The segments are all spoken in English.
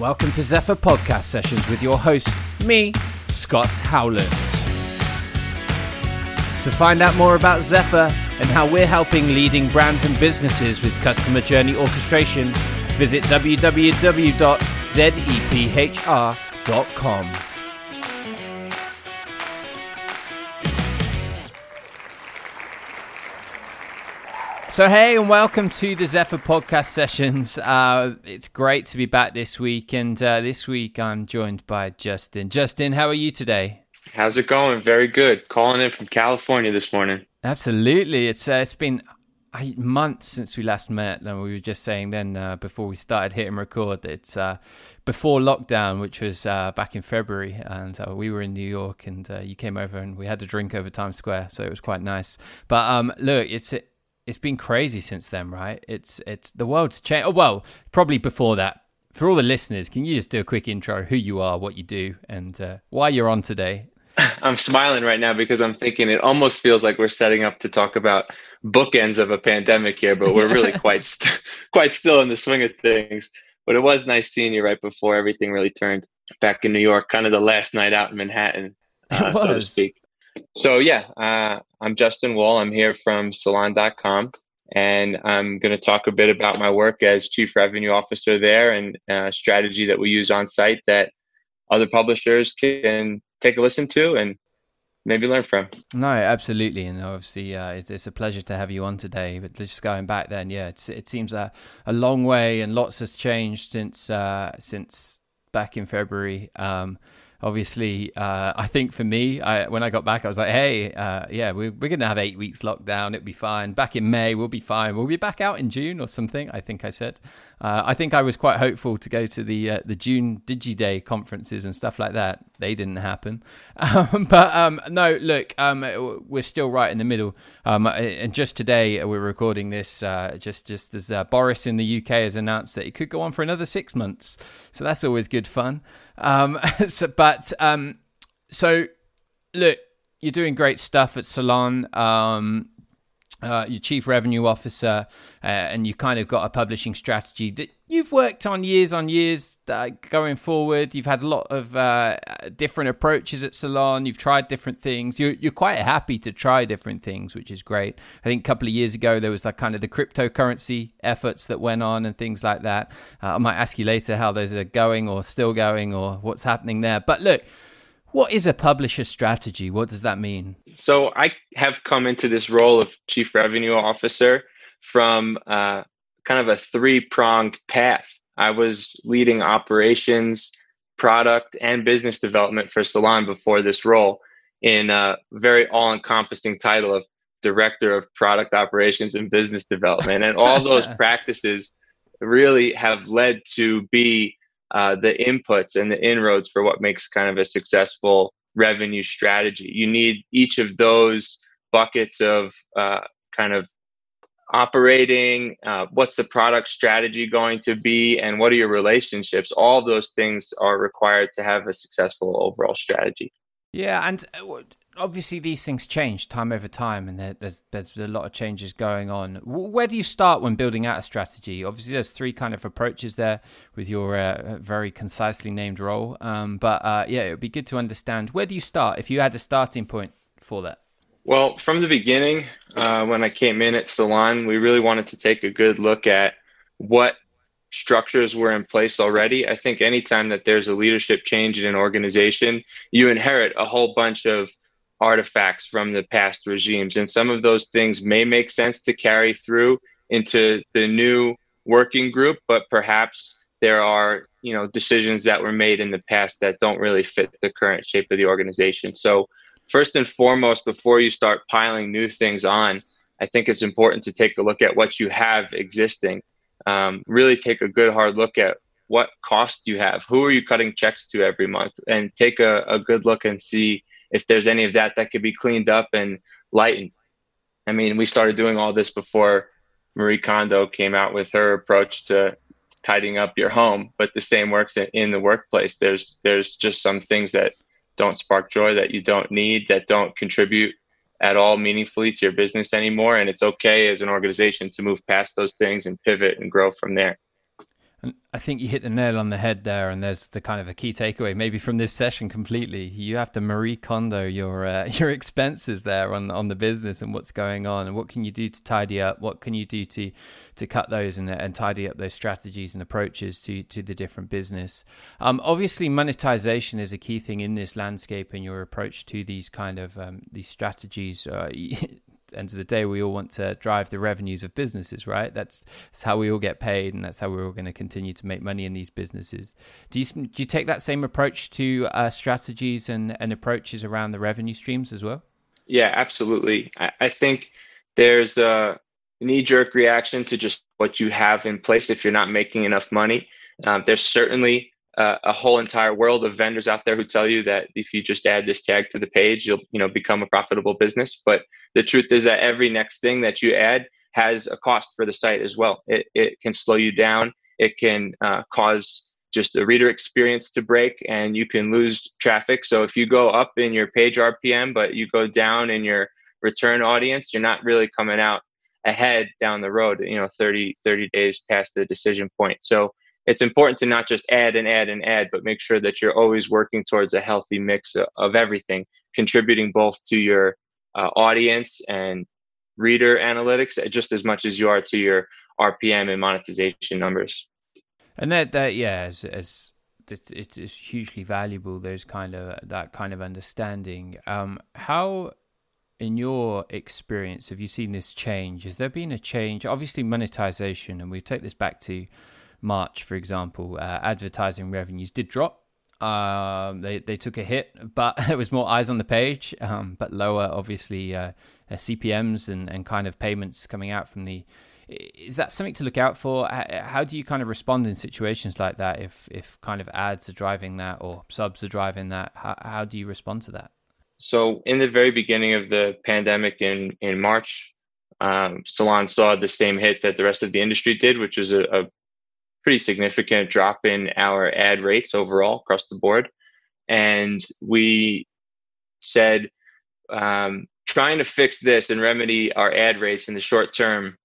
welcome to Zephr Podcast Sessions with your host, me, Scott Howland. To find out more about Zephr and how we're helping leading brands and businesses with customer journey orchestration, visit www.zephr.com. So, hey, and welcome to the Zephr podcast sessions. Uh, it's great to be back this week. And uh, this week I'm joined by Justin. Justin, how are you today? How's it going? Very good. Calling in from California this morning. Absolutely. It's uh, It's been eight months since we last met. And we were just saying then uh, before we started hitting record, it's uh, before lockdown, which was uh, back in February. And we were in New York and you came over and we had a drink over Times Square. So it was quite nice. But um, look, it's it's been crazy since then, right? It's it's the world's changed. Oh, well, probably before that. For all the listeners, can you just do a quick intro, who you are, what you do, and uh, why you're on today? I'm smiling right now because I'm thinking it almost feels like we're setting up to talk about bookends of a pandemic here, but we're really quite st- quite still in the swing of things. But it was nice seeing you right before everything really turned back in New York, kind of the last night out in Manhattan, uh, so to speak. So yeah, uh, I'm Justin Wall. I'm here from Salon.com, and I'm going to talk a bit about my work as Chief Revenue Officer there and uh, strategy that we use on site that other publishers can take a listen to and maybe learn from. No, absolutely, and obviously uh, it's, a pleasure to have you on today. But just going back, then, yeah, it seems a, a long way, and lots has changed since uh, since back in February. Um, obviously, uh, I think for me, I, when I got back, I was like, hey, uh, yeah, we're, we're going to have eight weeks lockdown. It'll be fine. Back in May, we'll be fine. We'll be back out in June or something, I think I said. Uh, I think I was quite hopeful to go to the uh, the June DigiDay conferences and stuff like that. They didn't happen. Um, but um, no, look, um, we're still right in the middle. Um, and just today, we're recording this uh, just, just as uh, Boris in the UK has announced that it could go on for another six months. So that's always good fun. Um, so, but um, so look, you're doing great stuff at Salon. Uh, your chief revenue officer, uh, and you kind of got a publishing strategy that you've worked on years on years uh, going forward. You've had a lot of uh, different approaches at Salon. You've tried different things. You're, you're quite happy to try different things, which is great. I think a couple of years ago there was like kind of the cryptocurrency efforts that went on and things like that. Uh, I might ask you later how those are going or still going or what's happening there. But look. What is a publisher strategy? What does that mean? So I have come into this role of chief revenue officer from uh, kind of a three pronged path. I was leading operations, product, and business development for Salon before this role in a very all encompassing title of director of product operations and business development. And all those practices really have led to be uh, the inputs and the inroads for what makes kind of a successful revenue strategy. You need each of those buckets of uh, kind of operating, uh, what's the product strategy going to be, and what are your relationships. All those things are required to have a successful overall strategy. Yeah, and uh, obviously these things change time over time, and there, there's there's a lot of changes going on. Where do you start when building out a strategy? Obviously, there's three kind of approaches there with your uh, very concisely named role. Um, but uh, yeah, it would be good to understand where do you start if you had a starting point for that. Well, from the beginning, uh, when I came in at Salon, we really wanted to take a good look at what structures were in place already. I think anytime that there's a leadership change in an organization, you inherit a whole bunch of artifacts from the past regimes. And some of those things may make sense to carry through into the new working group, but perhaps there are you know decisions that were made in the past that don't really fit the current shape of the organization. So first and foremost, before you start piling new things on, I think it's important to take a look at what you have existing. Um, really take a good hard look at what costs you have. Who are you cutting checks to every month? And take a, a good look and see if there's any of that that could be cleaned up and lightened. I mean, we started doing all this before Marie Kondo came out with her approach to tidying up your home, but the same works in the workplace. There's there's just some things that don't spark joy that you don't need that don't contribute at all meaningfully to your business anymore and it's okay as an organization to move past those things and pivot and grow from there. And I think you hit the nail on the head there, and there's the kind of a key takeaway, maybe from this session completely. You have to Marie Kondo your uh, your expenses there on on the business and what's going on, and what can you do to tidy up? What can you do to to cut those and, and tidy up those strategies and approaches to to the different business? Um, obviously, monetization is a key thing in this landscape, and your approach to these kind of um, these strategies. Uh, end of the day, we all want to drive the revenues of businesses, right? That's, that's how we all get paid, and that's how we're all going to continue to make money in these businesses. Do you do you take that same approach to uh, strategies and, and approaches around the revenue streams as well? Yeah, absolutely. I, I think there's a knee jerk reaction to just what you have in place if you're not making enough money. Um, there's certainly uh, a whole entire world of vendors out there who tell you that if you just add this tag to the page, you'll you know become a profitable business. But the truth is that every next thing that you add has a cost for the site as well. It it can slow you down. It can uh, cause just the reader experience to break, and you can lose traffic. So if you go up in your page RPM, but you go down in your return audience, you're not really coming out ahead down the road. You know, 30 30 days past the decision point. So it's important to not just add and add and add, but make sure that you're always working towards a healthy mix of everything, contributing both to your uh, audience and reader analytics just as much as you are to your RPM and monetization numbers. And that, that yeah, as, as it's, it's hugely valuable. Those kind of that kind of understanding. Um, how in your experience have you seen this change? Has there been a change? Obviously, monetization, and we take this back to March, for example, uh, advertising revenues did drop. Um, they they took a hit, but there was more eyes on the page, um, but lower, obviously, uh, uh CPMS and, and kind of payments coming out from the. Is that something to look out for? How do you kind of respond in situations like that? If if kind of ads are driving that or subs are driving that, how, how do you respond to that? So in the very beginning of the pandemic in in March, um, Salon saw the same hit that the rest of the industry did, which was a, a pretty significant drop in our ad rates overall across the board. And we said, um, trying to fix this and remedy our ad rates in the short term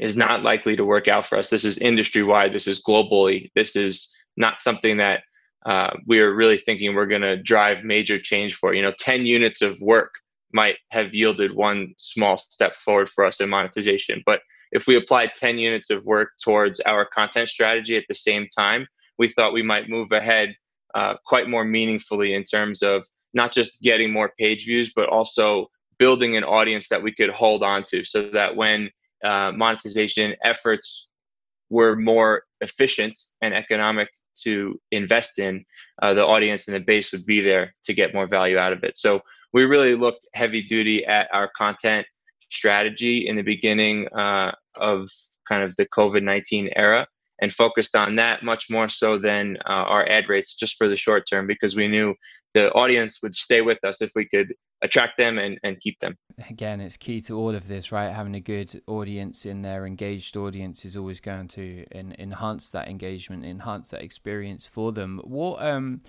is not likely to work out for us. This is industry wide, this is globally, this is not something that uh, we are really thinking we're going to drive major change for. You know, 10 units of work might have yielded one small step forward for us in monetization. But if we applied 10 units of work towards our content strategy at the same time, we thought we might move ahead uh, quite more meaningfully in terms of not just getting more page views, but also building an audience that we could hold on to so that when uh, monetization efforts were more efficient and economic to invest in, uh, the audience and the base would be there to get more value out of it. So we really looked heavy duty at our content strategy in the beginning uh, of kind of the COVID 19 era and focused on that much more so than uh, our ad rates just for the short term because we knew the audience would stay with us if we could attract them and, and keep them. Again, it's key to all of this, right? Having a good audience in there, engaged audience is always going to enhance that engagement, enhance that experience for them. What, um,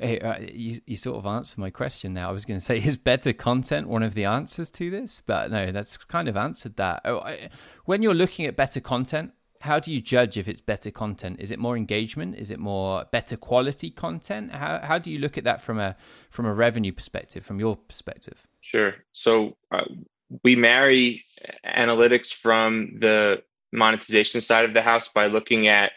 Hey, uh, you, you sort of answered my question now. I was going to say, is better content one of the answers to this? But no, that's kind of answered that. Oh, I, when you're looking at better content, how do you judge if it's better content? Is it more engagement? Is it more better quality content? How how do you look at that from a from a revenue perspective, from your perspective? Sure. So uh, we marry analytics from the monetization side of the house by looking at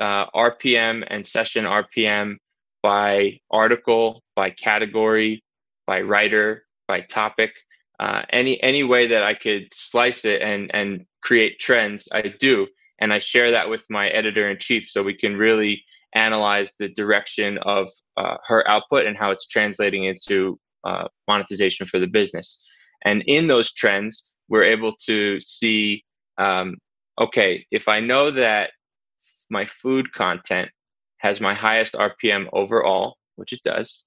uh, RPM and session RPM by article, by category, by writer, by topic. Uh, any any way that I could slice it and and create trends, I do, and I share that with my editor in chief, so we can really analyze the direction of uh, her output and how it's translating into uh, monetization for the business. And in those trends, we're able to see, um, okay, if I know that my food content has my highest RPM overall, which it does.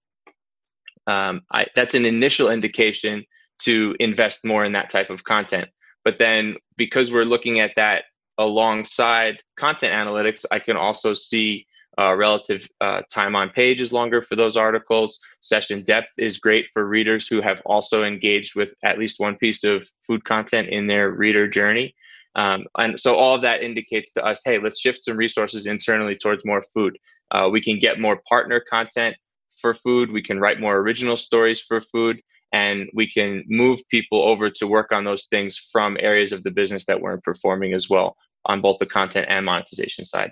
Um, I, that's an initial indication to invest more in that type of content. But then because we're looking at that alongside content analytics, I can also see uh, relative uh, time on page is longer for those articles. Session depth is great for readers who have also engaged with at least one piece of food content in their reader journey. Um, and so all of that indicates to us, hey, let's shift some resources internally towards more food. Uh, we can get more partner content for food. We can write more original stories for food, and we can move people over to work on those things from areas of the business that weren't performing as well on both the content and monetization side.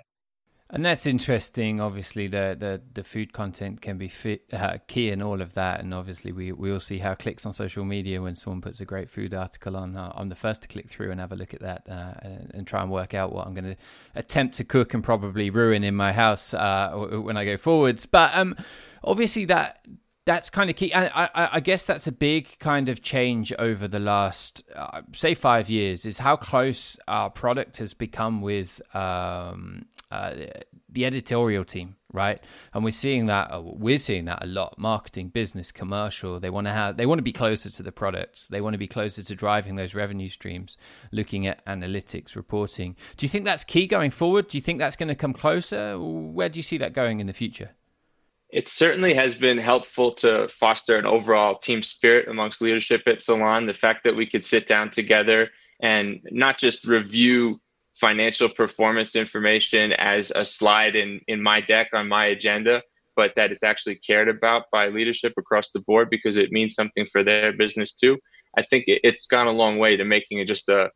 And that's interesting. Obviously, the the, the food content can be fit, uh, key in all of that. And obviously, we we all see how clicks on social media when someone puts a great food article on. Uh, I'm the first to click through and have a look at that uh, and, and, try and work out what I'm going to attempt to cook and probably ruin in my house uh, when I go forwards. But um, obviously, that that's kind of key. I, I, I, guess that's a big kind of change over the last, uh, say, five years. Is how close our product has become with um, uh, the editorial team, right? And we're seeing that. Uh, we're seeing that a lot. Marketing, business, commercial. They want to have. They want to be closer to the products. They want to be closer to driving those revenue streams. Looking at analytics, reporting. Do you think that's key going forward? Do you think that's going to come closer? Where do you see that going in the future? It certainly has been helpful to foster an overall team spirit amongst leadership at Salon. The fact that we could sit down together and not just review financial performance information as a slide in, in my deck on my agenda, but that it's actually cared about by leadership across the board because it means something for their business too. I think it, has gone a long way to making it just a,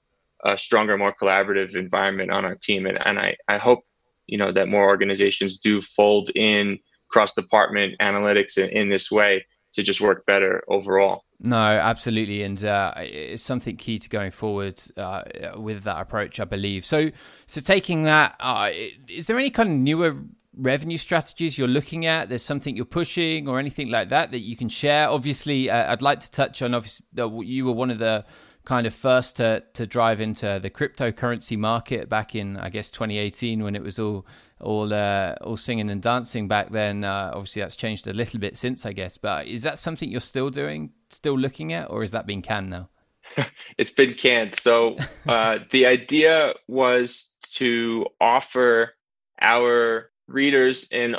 a stronger, more collaborative environment on our team. And, and I, I hope, you know, that more organizations do fold in cross department analytics in, in, this way to just work better overall. No, absolutely, and uh, it's something key to going forward uh, with that approach, I believe. So, so taking that, uh, is there any kind of newer revenue strategies you're looking at? There's something you're pushing or anything like that that you can share. Obviously, uh, I'd like to touch on. Obviously, you were one of the kind of first to to drive into the cryptocurrency market back in I guess 2018 when it was all all uh, all singing and dancing back then. Uh, obviously, that's changed a little bit since I guess. But is that something you're still doing, still looking at, or is that being canned now? it's been canned. So uh, the idea was to offer our readers an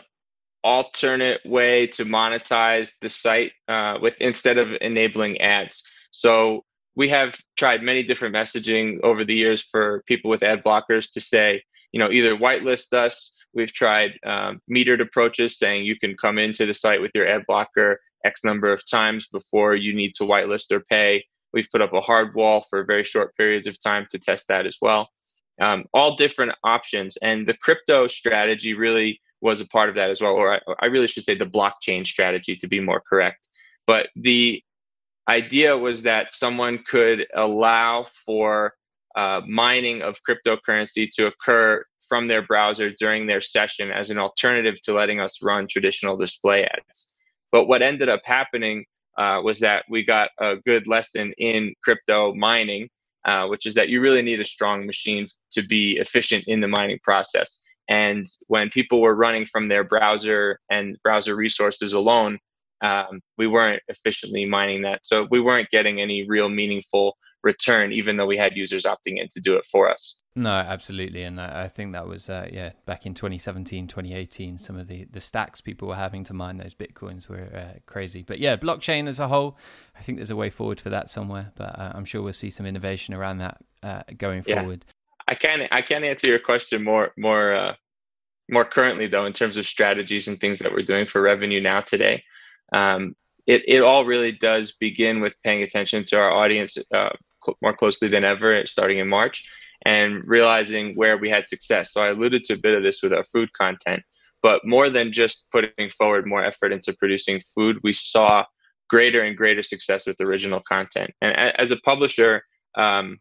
alternate way to monetize the site uh, with instead of enabling ads. So we have tried many different messaging over the years for people with ad blockers to say, you know, either whitelist us. We've tried um, metered approaches saying you can come into the site with your ad blocker X number of times before you need to whitelist or pay. We've put up a hard wall for very short periods of time to test that as well. Um, all different options. And the crypto strategy really was a part of that as well. Or I, I really should say the blockchain strategy to be more correct. But the idea was that someone could allow for uh, mining of cryptocurrency to occur from their browser during their session as an alternative to letting us run traditional display ads. But what ended up happening uh, was that we got a good lesson in crypto mining, uh, which is that you really need a strong machine to be efficient in the mining process. And when people were running from their browser and browser resources alone, um, we weren't efficiently mining that. So we weren't getting any real meaningful return, even though we had users opting in to do it for us. No, absolutely. And I think that was, uh, yeah, back in 2017, 2018, some of the, the stacks people were having to mine those Bitcoins were uh, crazy. But yeah, blockchain as a whole, I think there's a way forward for that somewhere. But uh, I'm sure we'll see some innovation around that uh, going yeah. forward. I can I can answer your question more more uh, more currently though in terms of strategies and things that we're doing for revenue now today um, it, it all really does begin with paying attention to our audience uh, cl- more closely than ever starting in March and realizing where we had success. So I alluded to a bit of this with our food content, but more than just putting forward more effort into producing food, we saw greater and greater success with original content. And as a publisher, um,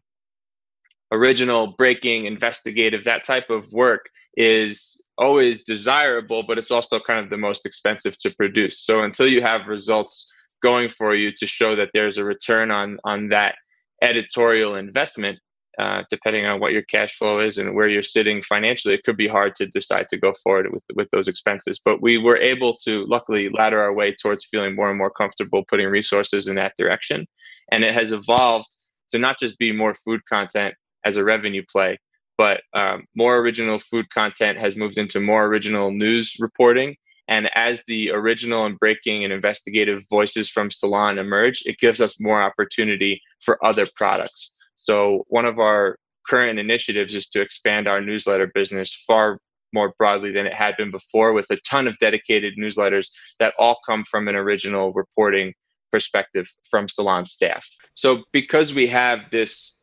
original, breaking, investigative, that type of work is always desirable, but it's also kind of the most expensive to produce. So until you have results going for you to show that there's a return on on that editorial investment, uh, depending on what your cash flow is and where you're sitting financially, it could be hard to decide to go forward with with those expenses. But we were able to luckily ladder our way towards feeling more and more comfortable putting resources in that direction, and it has evolved to not just be more food content as a revenue play, but um, more original food content has moved into more original news reporting. And as the original and breaking and investigative voices from Salon emerge, it gives us more opportunity for other products. So one of our current initiatives is to expand our newsletter business far more broadly than it had been before with a ton of dedicated newsletters that all come from an original reporting perspective from Salon staff. So because we have this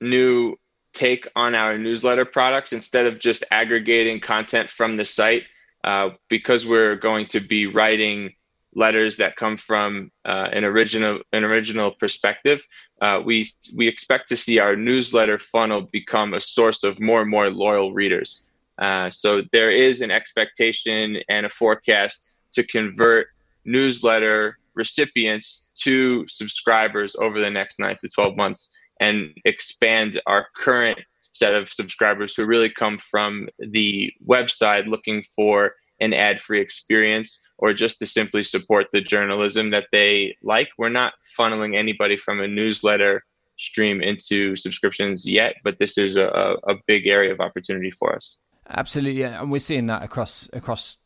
new take on our newsletter products, instead of just aggregating content from the site, uh, because we're going to be writing letters that come from uh, an original an original perspective, uh, we we expect to see our newsletter funnel become a source of more and more loyal readers. Uh, so there is an expectation and a forecast to convert newsletter recipients to subscribers over the next nine to 12 months and expand our current set of subscribers who really come from the website looking for an ad free experience or just to simply support the journalism that they like. We're not funneling anybody from a newsletter stream into subscriptions yet, but this is a, a big area of opportunity for us. Absolutely, yeah. and we're seeing that across across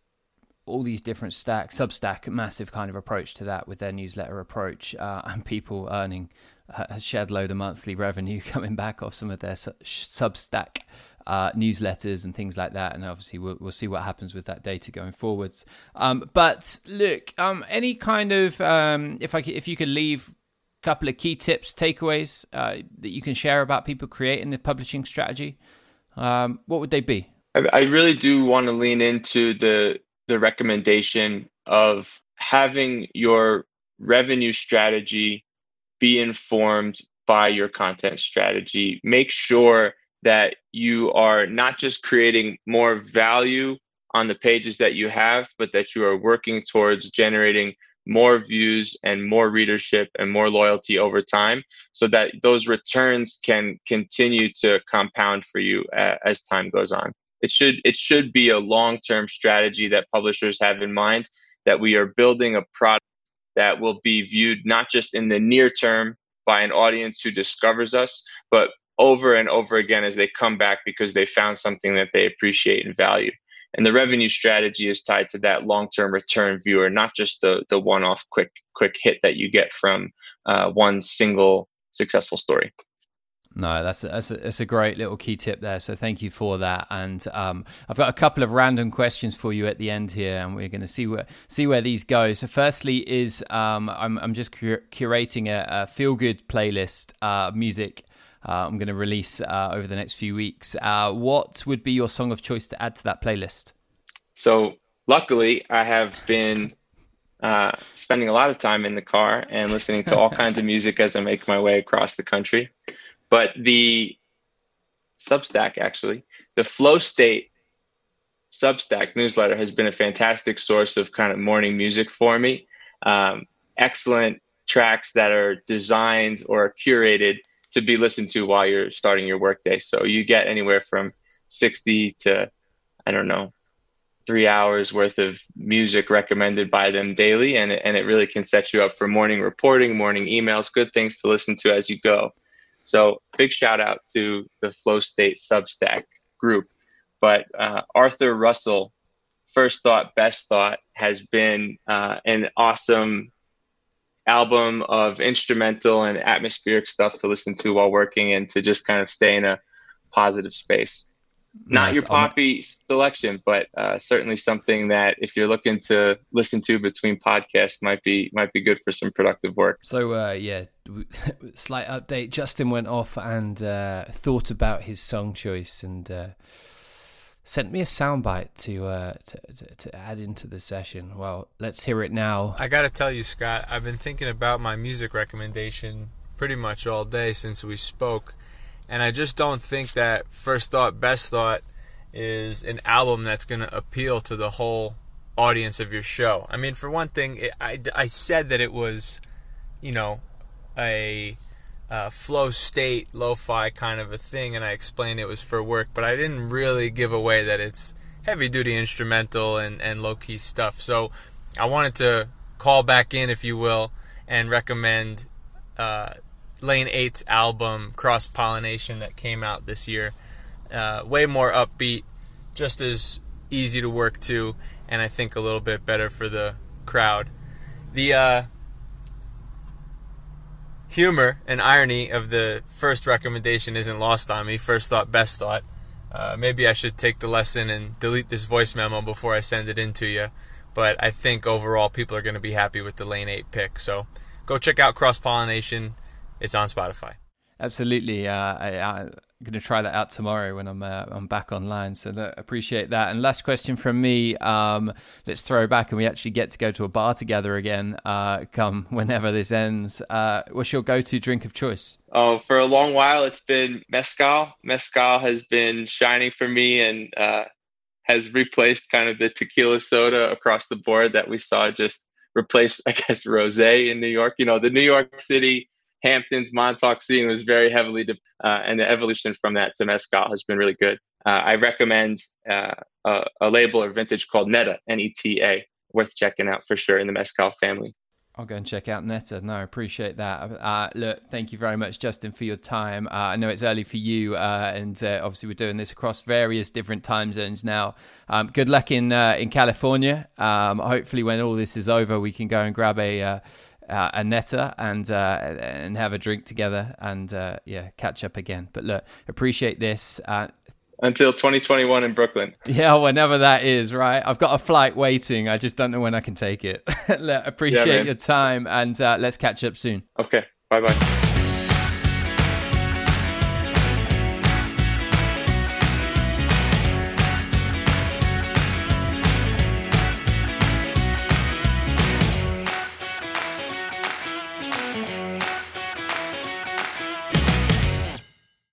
all these different stacks, Substack, massive kind of approach to that with their newsletter approach, uh, and people earning a shed load of monthly revenue coming back off some of their Substack uh, newsletters and things like that. And obviously, we'll, we'll see what happens with that data going forwards. Um, but look, um, any kind of um, if I if you could leave a couple of key tips, takeaways uh, that you can share about people creating the publishing strategy, um, what would they be? I, I really do want to lean into the the recommendation of having your revenue strategy be informed by your content strategy. Make sure that you are not just creating more value on the pages that you have, but that you are working towards generating more views and more readership and more loyalty over time so that those returns can continue to compound for you uh, as time goes on it should it should be a long-term strategy that publishers have in mind that we are building a product that will be viewed not just in the near term by an audience who discovers us but over and over again as they come back because they found something that they appreciate and value. And the revenue strategy is tied to that long-term return viewer, not just the the one-off quick quick hit that you get from uh, one single successful story. No, that's a, that's a, that's a great little key tip there. So thank you for that. And um, I've got a couple of random questions for you at the end here, and we're going to see where see where these go. So firstly, is um, I'm I'm just cur- curating a, a feel good playlist uh, music uh, I'm going to release uh, over the next few weeks. Uh, what would be your song of choice to add to that playlist? So, luckily, I have been uh, spending a lot of time in the car and listening to all kinds of music as I make my way across the country. But the Substack, actually, the Flow State Substack newsletter has been a fantastic source of kind of morning music for me. Um, excellent tracks that are designed or curated to be listened to while you're starting your workday. So you get anywhere from 60 to, I don't know, three hours worth of music recommended by them daily. And and it really can set you up for morning reporting, morning emails, good things to listen to as you go. So big shout out to the Flow State Substack group. But uh, Arthur Russell, First Thought, Best Thought, has been uh, an awesome album of instrumental and atmospheric stuff to listen to while working and to just kind of stay in a positive space. Not nice. your poppy selection, but uh, certainly something that if you're looking to listen to between podcasts might be might be good for some productive work. So uh, yeah, slight update. Justin went off and uh, thought about his song choice and uh, sent me a soundbite to, uh, to, to to add into the session. Well, let's hear it now. I got to tell you, Scott, I've been thinking about my music recommendation pretty much all day since we spoke, and I just don't think that First Thought, Best Thought is an album that's going to appeal to the whole audience of your show. I mean, for one thing, it, I I said that it was, you know, a uh, flow state lo-fi kind of a thing and i explained it was for work but i didn't really give away that it's heavy duty instrumental and, and low-key stuff so i wanted to call back in if you will and recommend uh, lane 8's album cross pollination that came out this year uh, way more upbeat just as easy to work to and i think a little bit better for the crowd the uh, humor and irony of the first recommendation isn't lost on me. First thought, best thought. Uh, maybe I should take the lesson and delete this voice memo before I send it in to you. But I think overall, people are going to be happy with the lane eight pick. So go check out Cross Pollination. It's on Spotify. Absolutely. Uh, I, I I'm going to try that out tomorrow when I'm uh, I'm back online. So that, appreciate that. And last question from me. Um, let's throw back and we actually get to go to a bar together again. Uh, come whenever this ends. Uh, what's your go-to drink of choice? Oh, for a long while it's been mezcal. Mezcal has been shining for me and uh, has replaced kind of the tequila soda across the board that we saw just replace, I guess, rosé in New York. You know, the New York City Hamptons Montauk scene was very heavily, de- uh, and the evolution from that to mezcal has been really good. Uh, I recommend uh, a, a, label or vintage called Neta, N-E-T-A, worth checking out for sure in the mezcal family. I'll go and check out Neta. No, I appreciate that. Uh, look, thank you very much, Justin, for your time. Uh, I know it's early for you, uh, and uh, obviously we're doing this across various different time zones now. Um, good luck in uh, in California. Um, hopefully, when all this is over, we can go and grab a uh, a Neta and uh, and have a drink together and uh, yeah catch up again. But look, appreciate this. Uh, Until 2021 in Brooklyn. Yeah, whenever that is, right? I've got a flight waiting. I just don't know when I can take it. look, appreciate yeah, your time and uh, let's catch up soon. Okay. Bye bye.